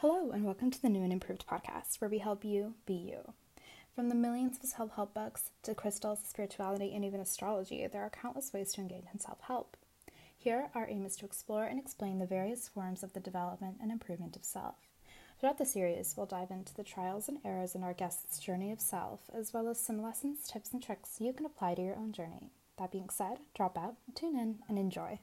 Hello, and welcome to the New and Improved podcast, where we help you be you. From the millions of self help books to crystals, spirituality, and even astrology, there are countless ways to engage in self help. Here, our aim is to explore and explain the various forms of the development and improvement of self. Throughout the series, we'll dive into the trials and errors in our guest's journey of self, as well as some lessons, tips, and tricks you can apply to your own journey. That being said, drop out, tune in, and enjoy.